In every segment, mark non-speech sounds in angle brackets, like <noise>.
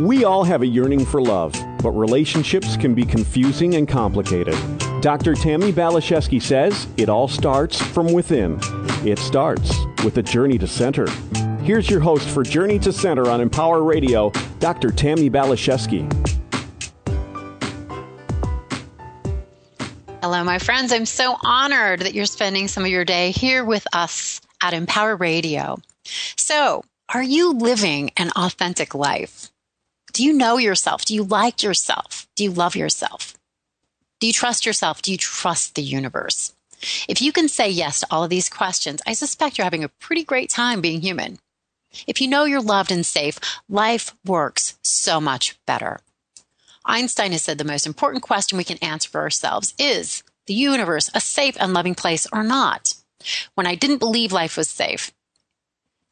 We all have a yearning for love, but relationships can be confusing and complicated. Dr. Tammy Balashevsky says it all starts from within. It starts with a journey to center. Here's your host for Journey to Center on Empower Radio, Dr. Tammy Balashevsky. Hello, my friends. I'm so honored that you're spending some of your day here with us at Empower Radio. So, are you living an authentic life? Do you know yourself? Do you like yourself? Do you love yourself? Do you trust yourself? Do you trust the universe? If you can say yes to all of these questions, I suspect you're having a pretty great time being human. If you know you're loved and safe, life works so much better. Einstein has said the most important question we can answer for ourselves is the universe a safe and loving place or not? When I didn't believe life was safe,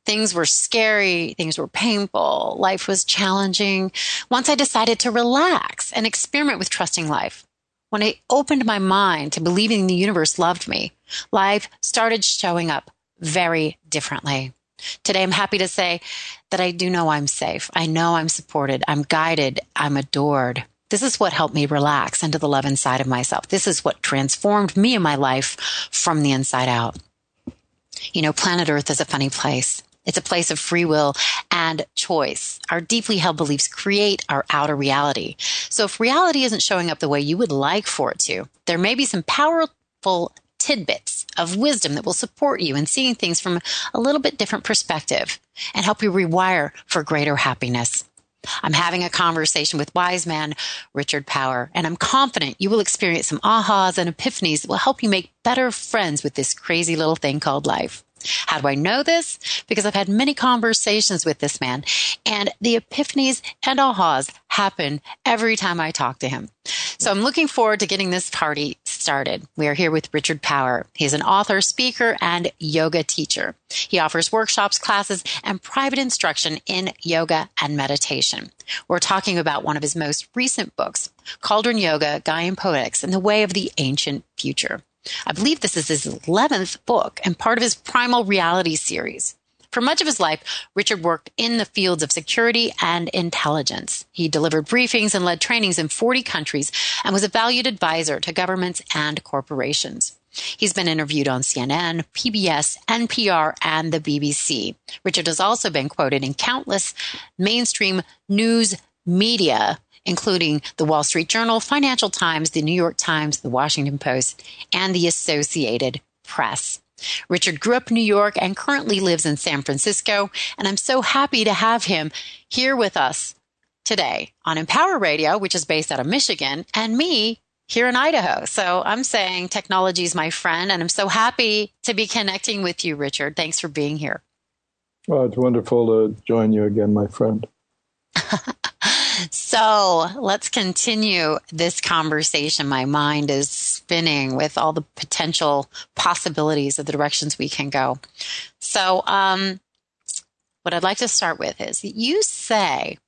things were scary, things were painful, life was challenging. Once I decided to relax and experiment with trusting life, when I opened my mind to believing the universe loved me, life started showing up very differently. Today, I'm happy to say that I do know I'm safe. I know I'm supported. I'm guided. I'm adored. This is what helped me relax into the love inside of myself. This is what transformed me and my life from the inside out. You know, planet Earth is a funny place. It's a place of free will and choice. Our deeply held beliefs create our outer reality. So if reality isn't showing up the way you would like for it to, there may be some powerful tidbits of wisdom that will support you in seeing things from a little bit different perspective and help you rewire for greater happiness. I'm having a conversation with wise man Richard Power, and I'm confident you will experience some ahas and epiphanies that will help you make better friends with this crazy little thing called life. How do I know this? Because I've had many conversations with this man and the epiphanies and ahas happen every time I talk to him. So I'm looking forward to getting this party started. We are here with Richard Power. He's an author, speaker, and yoga teacher. He offers workshops, classes, and private instruction in yoga and meditation. We're talking about one of his most recent books, Cauldron Yoga, Gaian Poetics, and the Way of the Ancient Future. I believe this is his 11th book and part of his Primal Reality series. For much of his life, Richard worked in the fields of security and intelligence. He delivered briefings and led trainings in 40 countries and was a valued advisor to governments and corporations. He's been interviewed on CNN, PBS, NPR, and the BBC. Richard has also been quoted in countless mainstream news media including the Wall Street Journal, Financial Times, the New York Times, the Washington Post, and the Associated Press. Richard grew up in New York and currently lives in San Francisco, and I'm so happy to have him here with us today on Empower Radio, which is based out of Michigan, and me here in Idaho. So I'm saying technology is my friend, and I'm so happy to be connecting with you, Richard. Thanks for being here. Well, it's wonderful to join you again, my friend. <laughs> So let's continue this conversation. My mind is spinning with all the potential possibilities of the directions we can go. So, um, what I'd like to start with is you say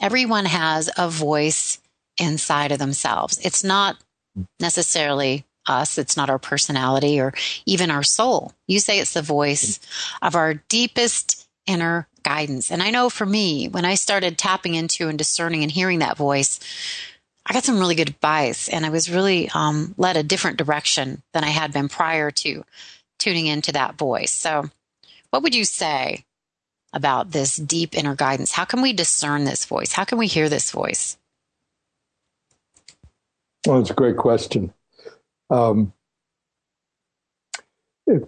everyone has a voice inside of themselves. It's not necessarily us, it's not our personality or even our soul. You say it's the voice of our deepest inner guidance. And I know for me, when I started tapping into and discerning and hearing that voice, I got some really good advice and I was really um, led a different direction than I had been prior to tuning into that voice. So, what would you say about this deep inner guidance? How can we discern this voice? How can we hear this voice? Well, it's a great question. Um, if,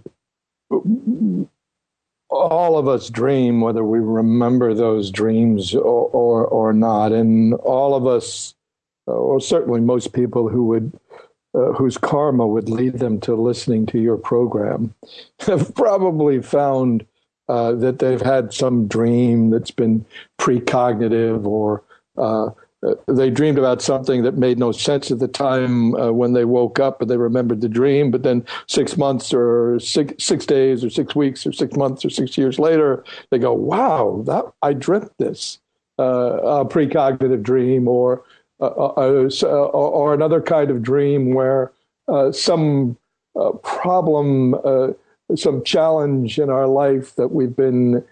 all of us dream, whether we remember those dreams or, or, or not. And all of us, or certainly most people who would, uh, whose karma would lead them to listening to your program, <laughs> have probably found uh, that they've had some dream that's been precognitive or uh, they dreamed about something that made no sense at the time uh, when they woke up, but they remembered the dream. But then six months or six six days or six weeks or six months or six years later, they go, "Wow, that I dreamt this." Uh, a precognitive dream, or uh, uh, uh or another kind of dream where some problem, some challenge in our life that we've been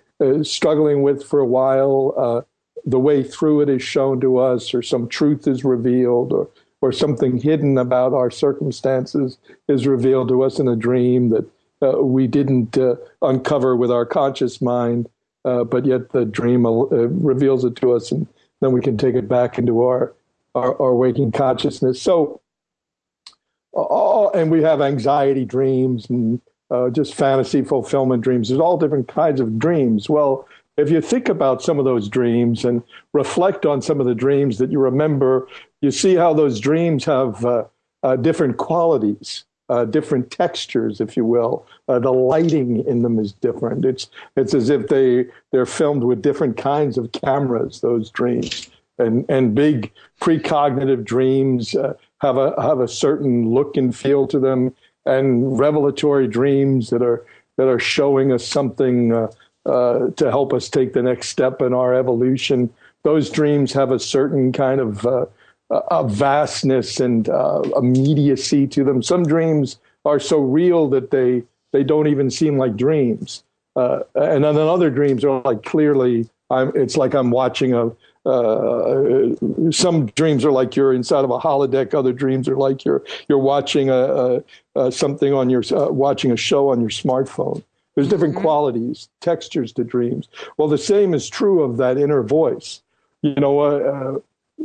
struggling with for a while the way through it is shown to us, or some truth is revealed, or or something hidden about our circumstances is revealed to us in a dream that uh, we didn't uh, uncover with our conscious mind, uh, but yet the dream uh, reveals it to us, and then we can take it back into our our, our waking consciousness. So, all, and we have anxiety dreams and uh, just fantasy fulfillment dreams. There's all different kinds of dreams. Well, if you think about some of those dreams and reflect on some of the dreams that you remember, you see how those dreams have uh, uh, different qualities, uh, different textures, if you will. Uh, the lighting in them is different. It's it's as if they they're filmed with different kinds of cameras. Those dreams and and big precognitive dreams uh, have a have a certain look and feel to them, and revelatory dreams that are that are showing us something uh, to help us take the next step in our evolution. Those dreams have a certain kind of uh, a vastness and uh, immediacy to them. Some dreams are so real that they they don't even seem like dreams, uh, and then other dreams are like clearly. I'm, it's like I'm watching a. Uh, some dreams are like you're inside of a holodeck. Other dreams are like you're you're watching a, a, a something on your watching a show on your smartphone. There's different mm-hmm. qualities, textures to dreams. Well, the same is true of that inner voice. You know, uh, uh,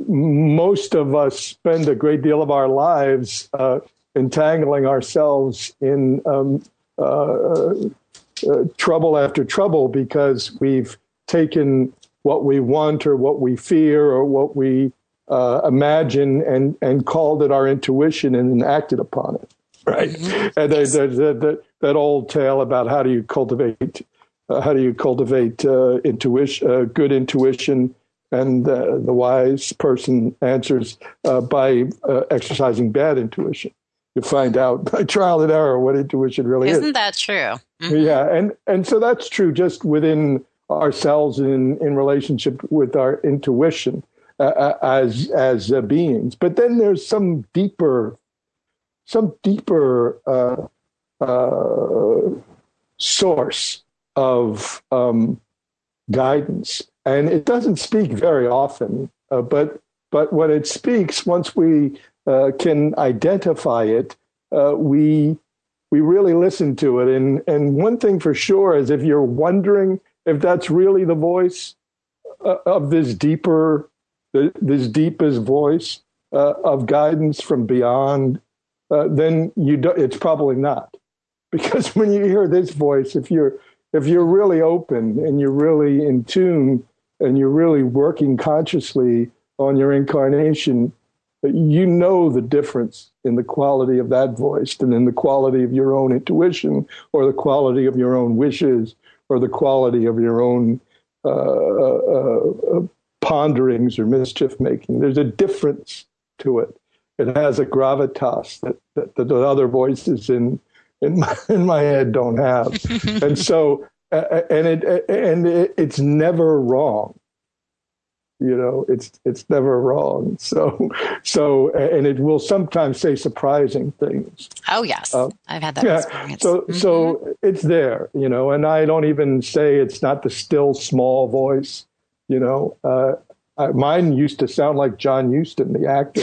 most of us spend a great deal of our lives uh, entangling ourselves in um, uh, uh, trouble after trouble because we've taken what we want or what we fear or what we uh, imagine and, and called it our intuition and acted upon it right? Mm-hmm. And there's, there's, that, that old tale about how do you cultivate uh, how do you cultivate uh, intuition, uh, good intuition, and uh, the wise person answers uh, by uh, exercising bad intuition. You find out by <laughs> trial and error what intuition really Isn't is. Isn't that true? Mm-hmm. Yeah, and and so that's true just within ourselves in in relationship with our intuition as as beings. But then there's some deeper some deeper uh, uh, source of um, guidance, and it doesn't speak very often. Uh, but but when it speaks, once we uh, can identify it, uh, we we really listen to it. And and one thing for sure is if you're wondering if that's really the voice uh, of this deeper, this deepest voice of guidance from beyond uh, then you do, it's probably not. <laughs> Because when you hear this voice, if you're if you're really open and you're really in tune and you're really working consciously on your incarnation, you know the difference in the quality of that voice and in the quality of your own intuition or the quality of your own wishes or the quality of your own uh, uh, uh ponderings or mischief making. There's a difference to it it has a gravitas that, that, that the other voices in in my, <laughs> in my head don't have, <laughs> and so uh, and it and it, it's never wrong. You know, it's it's never wrong. <laughs> So so and it will sometimes say surprising things. Oh yes, uh, I've had that yeah, experience. So mm-hmm. so it's there. You know, and I don't even say it's not the still small voice. You know, uh, uh, mine used to sound like John Huston, the actor,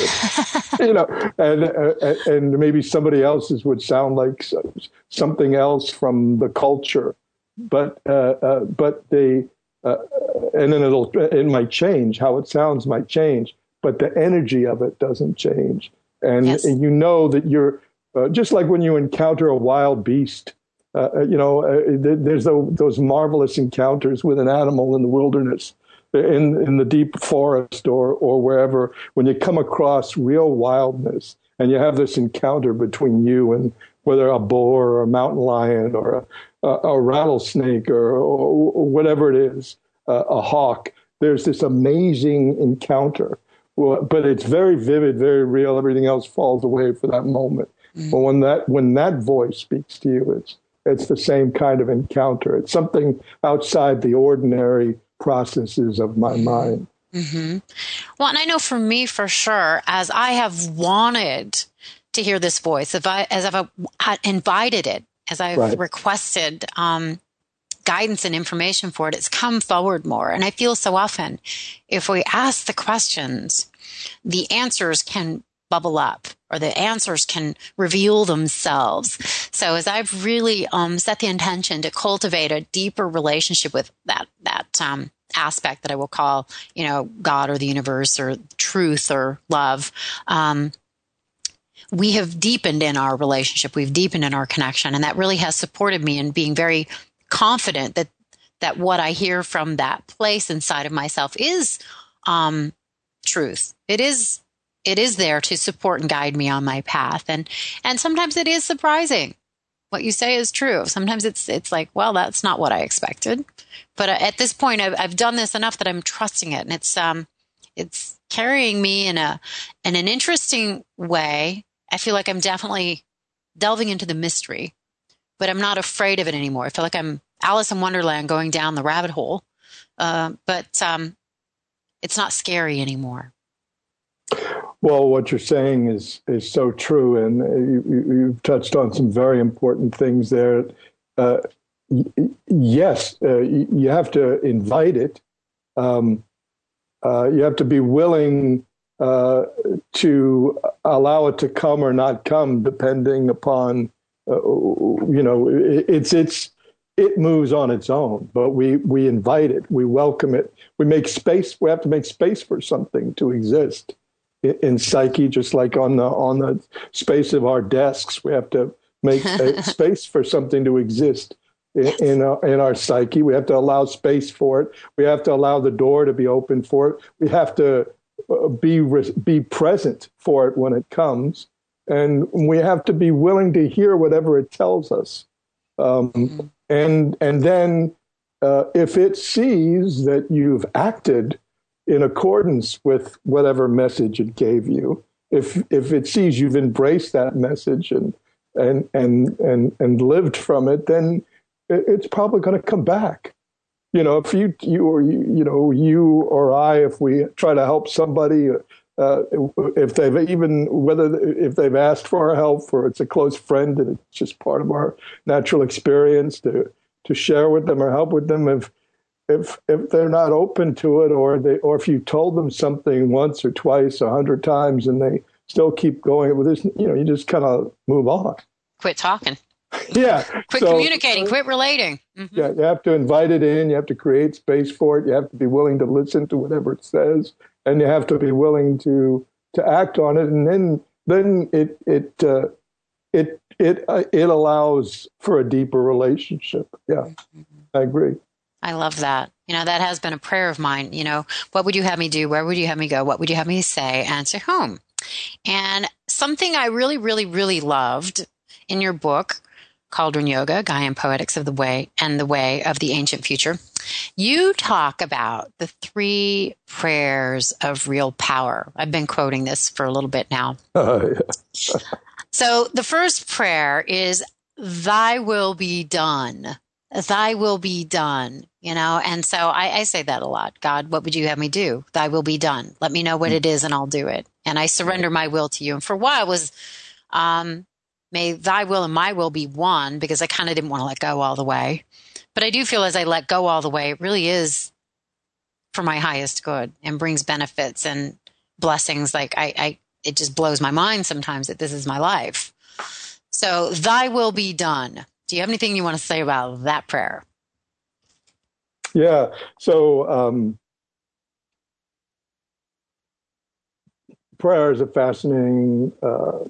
<laughs> you know, and uh, and maybe somebody else's would sound like something else from the culture, but uh, uh but they uh, and then it'll it might change how it sounds might change, but the energy of it doesn't change, and, yes. and you know that you're uh, just like when you encounter a wild beast. you know, there's those marvelous encounters with an animal in the wilderness in in the deep forest or or wherever when you come across real wildness and you have this encounter between you and whether a boar or a mountain lion or a, a, a rattlesnake or, or, whatever it is, uh, a hawk. There's this amazing encounter, well, but it's very vivid, very real. Everything else falls away for that moment. Mm-hmm. But when that when that voice speaks to you, it's it's the same kind of encounter. It's something outside the ordinary processes of my mind. Mm-hmm. Well, and I know for me, for sure, as I have wanted to hear this voice, if I, as I've invited it, as I've right. requested um, guidance and information for it, it's come forward more. And I feel so often if we ask the questions, the answers can bubble up or the answers can reveal themselves. So as I've really um, set the intention to cultivate a deeper relationship with that that um, aspect that I will call, you know, God or the universe or truth or love. Um, we have deepened in our relationship. We've deepened in our connection, and that really has supported me in being very confident that that what I hear from that place inside of myself is um, truth. It is it is there to support and guide me on my path, and and sometimes it is surprising. What you say is true. Sometimes it's it's like, well, that's not what I expected. But uh, at this point, I've, I've done this enough that I'm trusting it, and it's um it's carrying me in a in an interesting way. I feel like I'm definitely delving into the mystery, but I'm not afraid of it anymore. I feel like I'm Alice in Wonderland going down the rabbit hole, uh, but um, it's not scary anymore. Well, what you're saying is is so true, and you, have touched on some very important things there. Uh, yes, uh, you have to invite it. Um, uh, you have to be willing uh, to allow it to come or not come, depending upon uh, you know it's it's it moves on its own, but we we invite it, we welcome it, we make space. We have to make space for something to exist in, psyche, just like on the on the space of our desks. We have to make <laughs> space for something to exist in in our, in our psyche. We have to allow space for it. We have to allow the door to be open for it. We have to uh, be be present for it when it comes, and we have to be willing to hear whatever it tells us. Um, mm-hmm. And and then uh, if it sees that you've acted in accordance with whatever message it gave you, if if it sees you've embraced that message and and and and and lived from it, then it's probably going to come back. You know, if you you or you, you know you or I, if we try to help somebody, uh, if they've even whether if they've asked for our help or it's a close friend and it's just part of our natural experience to to share with them or help with them, if if if they're not open to it or they or if you told them something once or twice a hundred times and they still keep going with this, you know, you just kind of move on. Quit talking. <laughs> yeah. <laughs> quit so, communicating, quit relating. Mm-hmm. Yeah, you have to invite it in. You have to create space for it. You have to be willing to listen to whatever it says, and you have to be willing to to act on it. And then then it it uh, it it uh, it allows for a deeper relationship. Yeah, mm-hmm. I agree. I love that. You know, that has been a prayer of mine. You know, what would you have me do? Where would you have me go? What would you have me say? And to whom? And something I really, really, really loved in your book Cauldron Yoga, Gaian Poetics of the Way and the Way of the Ancient Future, you talk about the three prayers of real power. I've been quoting this for a little bit now. <laughs> Oh, yeah. so the first prayer is, Thy will be done. Thy will be done, you know? And so I, I say that a lot. God, what would you have me do? Thy will be done. Let me know what it is and I'll do it. And I surrender my will to you. And for a while was, um, may thy will and my will be one because I kind of didn't want to let go all the way. But I do feel as I let go all the way, it really is for my highest good and brings benefits and blessings. Like I, I it just blows my mind sometimes that this is my life. So thy will be done. Do you have anything you want to say about that prayer? Yeah. So um, prayer is a fascinating uh,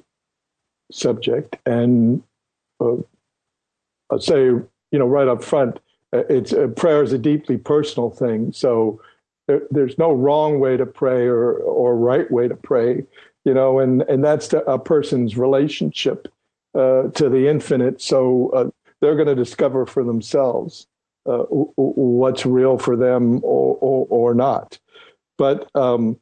subject. And uh, I'd say, you know, right up front, uh, it's uh, prayer is a deeply personal thing. So there, there's no wrong way to pray or or right way to pray, you know, and and that's a person's relationship uh, to the infinite. So uh, they're going to discover for themselves uh, what's real for them or or, or not. But um,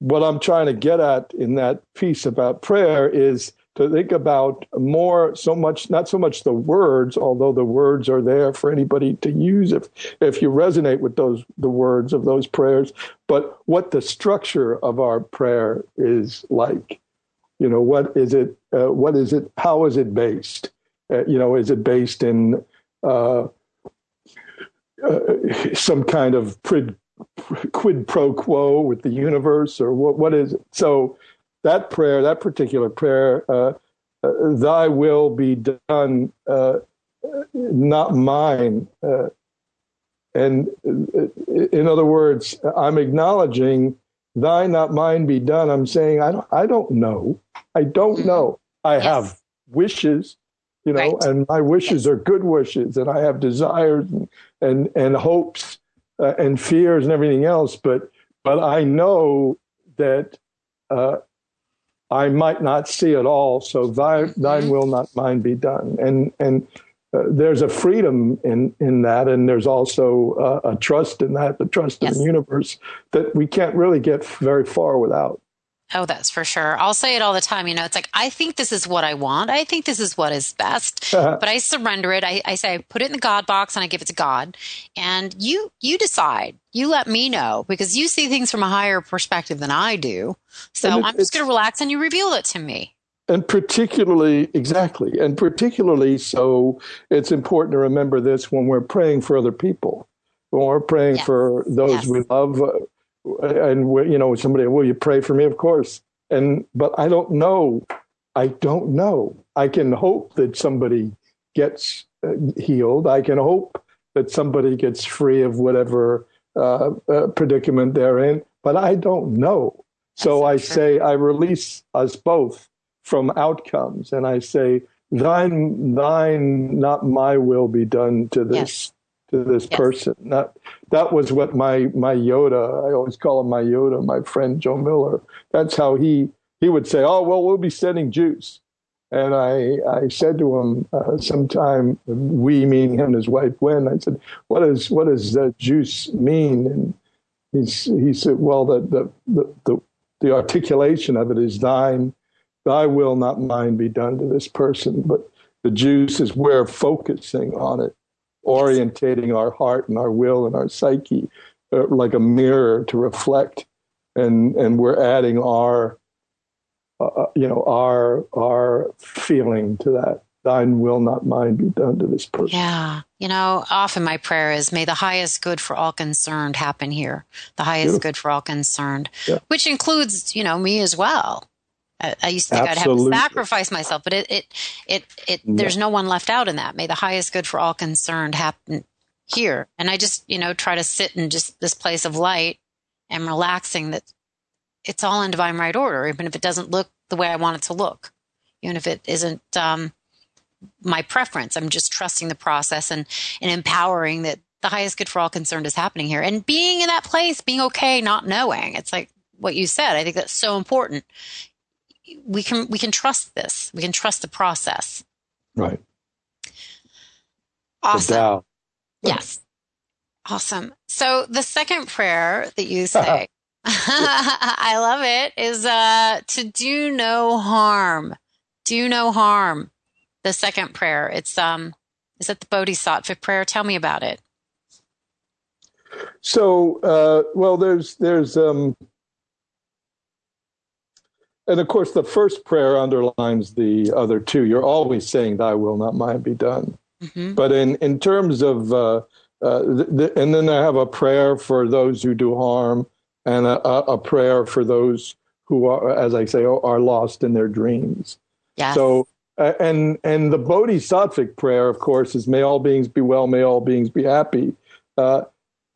what I'm trying to get at in that piece about prayer is to think about more so much not so much the words although the words are there for anybody to use if if you resonate with those the words of those prayers but what the structure of our prayer is like you know what is it uh, what is it how is it based uh, you know is it based in uh, uh, some kind of quid, quid pro quo with the universe, or what? What is it? So that prayer, that particular prayer, uh, uh "Thy will be done, not mine." and in other words, I'm acknowledging thy not mine be done i'm saying i don't i don't know i don't mm-hmm. know i yes. have wishes you know right. and my wishes yes. are good wishes and i have desires and and, and hopes uh, and fears and everything else but but i know that uh, i might not see it all so thy, mm-hmm. thine will not mine be done and and uh, there's a freedom in in that, and there's also uh, a trust in that, the trust yes. in the universe that we can't really get very far without. Oh, that's for sure. I'll say it all the time. You know, it's like, I think this is what I want. I think this is what is best, <laughs> but I surrender it. I, I, say, I put it in the God box and I give it to God. And you, you decide. You let me know because you see things from a higher perspective than I do. So it, I'm just going to relax and you reveal it to me and particularly exactly. And particularly so it's important to remember this when we're praying for other people. When we're praying yes. for those yes. we love uh, and you know somebody will you pray for me? Of course. And but i don't know. I don't know. I can hope that somebody gets uh, healed. I can hope that somebody gets free of whatever uh, uh, predicament they're in but i don't know. So i say i release us both from outcomes. And I say, thine, thine, not my will be done to this, yes. to this yes. person. That, that was what my, my Yoda, I always call him my Yoda, my friend Joe Miller. That's how he, he would say, oh, well, we'll be sending juice. And I, I said to him uh, sometime, we meaning him and his wife Guin, I said, what, is, what does that juice mean? And he's, he said, well, the, the, the, the, the articulation of it is thine, thy will, not mine, be done to this person. But the juice is we're focusing on it, orientating our heart and our will and our psyche uh, like a mirror to reflect. And, and we're adding our, uh, uh, you know, our, our feeling to that. Thine will, not mine, be done to this person. Yeah. You know, often my prayer is, may the highest good for all concerned happen here. The highest Beautiful. good for all concerned, yeah. which includes, you know, me as well. I, used to think Absolutely. I'd have to sacrifice myself, but it, it, it, it yeah. there's no one left out in that. May the highest good for all concerned happen here. And I just, you know, try to sit in just this place of light and relaxing that it's all in divine right order, even if it doesn't look the way I want it to look, even if it isn't, um, my preference. I'm just trusting the process and, and empowering that the highest good for all concerned is happening here and being in that place, being okay, not knowing. It's like what you said. I think that's so important we can we can trust this. We can trust the process. Right. Awesome. Yes. Awesome. So the second prayer that you <laughs> say, <laughs> I love it, is uh, to do no harm. Do no harm. The second prayer. It's um is that the Bodhisattva prayer? Tell me about it. So, uh, well, there's there's um, and of course, the first prayer underlines the other two. You're always saying, "Thy will, not mine, be done." Mm-hmm. But in in terms of, uh, uh, and then I have a prayer for those who do harm, and a, a, prayer for those who are, as I say, are lost in their dreams. Yes. So, uh, and and the Bodhisattvic prayer, of course, is "May all beings be well, may all beings be happy." Uh,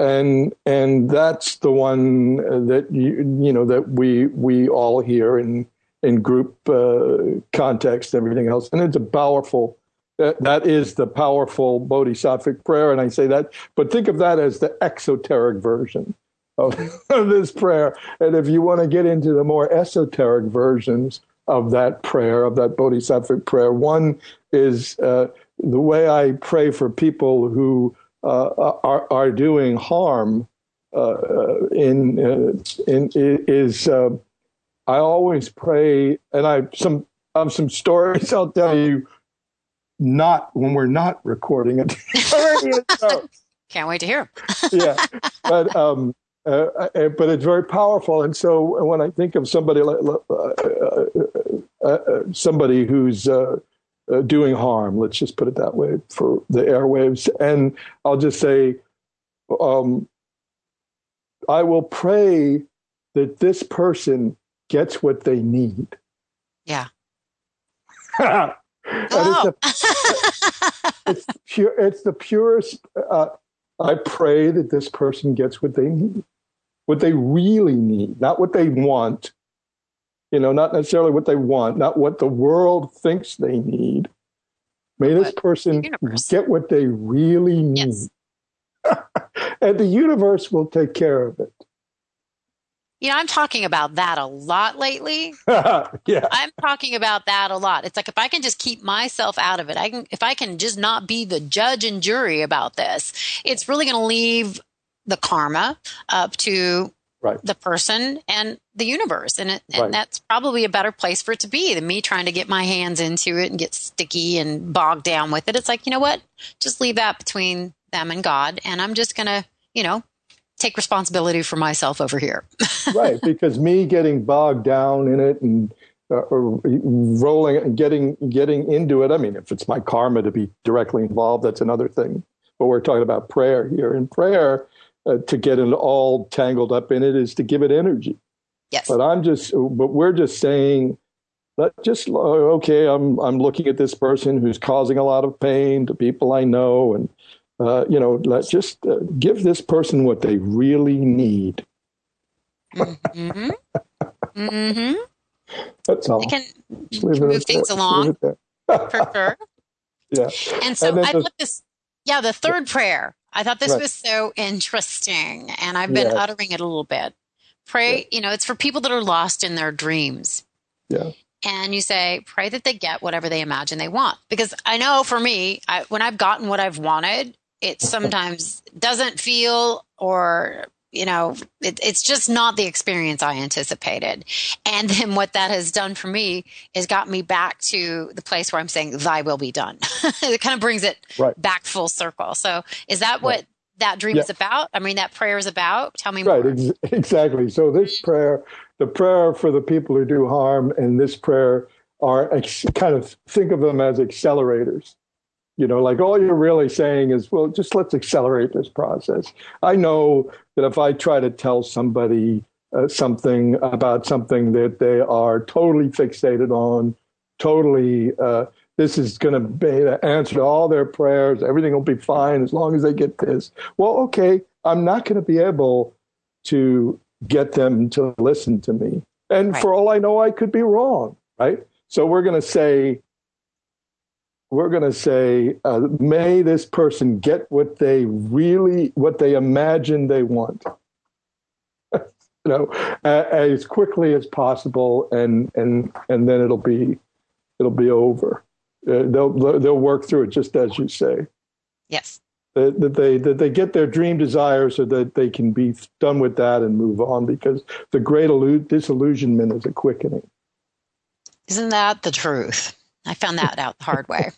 and and that's the one that you you know that we we all hear in in group uh, context and everything else. And it's a powerful that, that is the powerful bodhisattvic prayer. And i say that but think of that as the exoteric version of, <laughs> of this prayer. And if you want to get into the more esoteric versions of that prayer of that bodhisattvic prayer one is uh, the way i pray for people who uh, are, are doing harm uh, in, in is I always pray, and I some um, some stories <laughs> I'll tell you. Not when we're not recording it. <laughs> Can't wait to hear. <laughs> yeah, but um, uh, but it's very powerful. And so when I think of somebody like uh, uh, somebody who's uh, doing harm. Let's just put it that way for the airwaves. And I'll just say, um, I will pray that this person gets what they need. Yeah. <laughs> oh. it's, it's, pure, it's the purest. Uh, I pray that this person gets what they need, what they really need, not what they want, you know, not necessarily what they want, not what the world thinks they need. May this person get what they really need. Yes. <laughs> and the universe will take care of it. You know, I'm talking about that a lot lately. <laughs> yeah. I'm talking about that a lot. It's like if I can just keep myself out of it, I can if I can just not be the judge and jury about this, it's really going to leave the karma up to right. the person and the universe. And, it, and right. that's probably a better place for it to be than me trying to get my hands into it and get sticky and bogged down with it. It's like, you know what? Just leave that between them and God. And I'm just going to, you know, take responsibility for myself over here. <laughs> right. Because me getting bogged down in it and uh, rolling and getting getting into it. I mean, if it's my karma to be directly involved, that's another thing. But we're talking about prayer here. In prayer, uh, to get it all tangled up in it is to give it energy. Yes. But I'm just, but we're just saying, let just okay. I'm I'm looking at this person who's causing a lot of pain to people I know, and uh, you know, let's just uh, give this person what they really need. mm-hmm. mm-hmm. That's all. It can move things along for sure. <laughs> Yeah. And so and I put this. Yeah, the third prayer I thought this right. was so interesting, and I've been uttering it a little bit. Pray, yeah. you know, it's for people that are lost in their dreams. Yeah. And you say, pray that they get whatever they imagine they want. Because I know for me, I, when I've gotten what I've wanted, it <laughs> sometimes doesn't feel or you know, it, it's just not the experience I anticipated. And then what that has done for me is got me back to the place where I'm saying, Thy will be done. <laughs> it kind of brings it right. back full circle. So is that what that dream yeah. is about? I mean, that prayer is about? Tell me right, more. Ex- exactly. So this mm-hmm. prayer, the prayer for the people who do harm, and this prayer are ex- kind of think of them as accelerators you know like all you're really saying is well just let's accelerate this process i know that if i try to tell somebody uh, something about something that they are totally fixated on totally uh, this is going to be the answer to all their prayers everything will be fine as long as they get this well okay i'm not going to be able to get them to listen to me and right. for all i know i could be wrong right so we're going to say we're going to say, uh, may this person get what they really, what they imagine they want. <laughs> you know, uh, as quickly as possible, and and and then it'll be, it'll be over. Uh, they'll they'll work through it just as you say. Yes. That, that they that they get their dream desire so that they can be done with that and move on because the great illu- disillusionment is a quickening. Isn't that the truth? I found that out the hard way.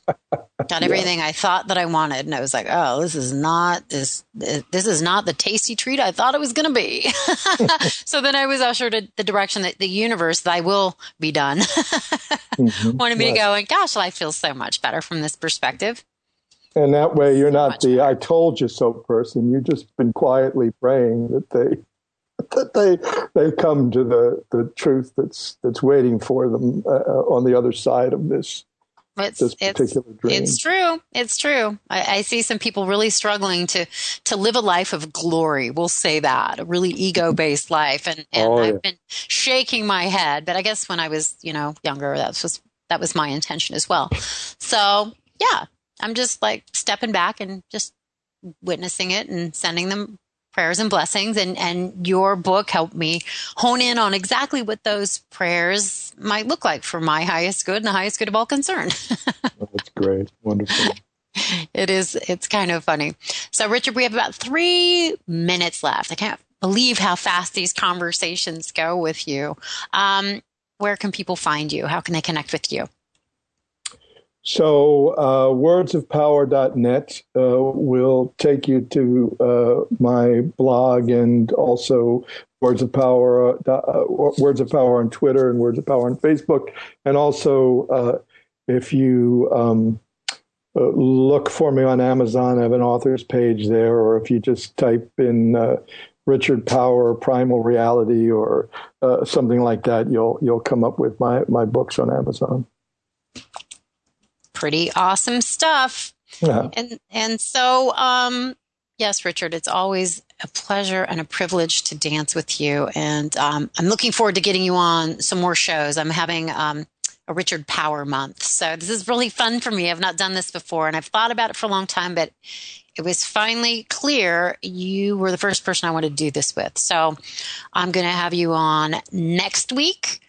Got everything yeah. I thought that I wanted, and I was like, "Oh, this is not this. This is not the tasty treat I thought it was going to be." <laughs> so then I was ushered in the direction that the universe, "Thy will be done," <laughs> mm-hmm. wanted me right. to go. And gosh, I feel so much better from this perspective. And that way, you're so not the better. "I told you so" person. You've just been quietly praying that they that they they come to the the truth that's that's waiting for them uh, uh on the other side of this it's, this particular it's, dream. It's true. It's true. I, I, see some people really struggling to to live a life of glory. We'll say that a really ego based life, and and oh, I've yeah. been shaking my head. But I guess when I was you know younger, that was that was my intention as well. So yeah, I'm just like stepping back and just witnessing it and sending them prayers and blessings and and your book helped me hone in on exactly what those prayers might look like for my highest good and the highest good of all concerned. <laughs> Oh, that's great. Wonderful. It is it's kind of funny. So richard we have about three minutes left. I can't believe how fast these conversations go with you. Um, where can people find you? How can they connect with you so, uh, wordsofpower.net uh, will take you to uh, my blog and also Words of Power, uh, uh, Words of Power on Twitter and Words of Power on Facebook, and also uh, if you um, look for me on Amazon, I have an author's page there, or if you just type in Richard Power, Primal Reality, or something like that, you'll you'll come up with my my books on Amazon. Pretty awesome stuff. Yeah. And and so um, yes, Richard, it's always a pleasure and a privilege to dance with you, and um, I'm looking forward to getting you on some more shows. I'm having um, a Richard Power month. So this is really fun for me. I've not done this before and I've thought about it for a long time, but it was finally clear you were the first person I wanted to do this with. So I'm going to have you on next week.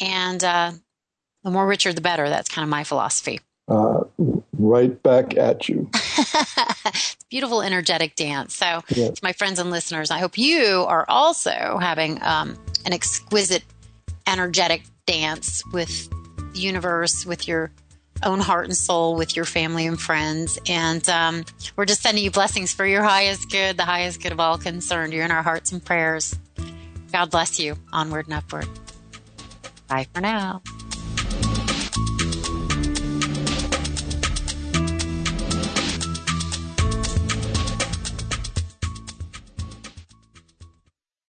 And uh, the more Richard, the better. That's kind of my philosophy. Uh, right back at you. <laughs> beautiful, energetic dance. So, yeah. to my friends and listeners, I hope you are also having um, an exquisite, energetic dance with the universe, with your own heart and soul, with your family and friends. And um, we're just sending you blessings for your highest good, the highest good of all concerned. You're in our hearts and prayers. God bless you. Onward and upward. Bye for now.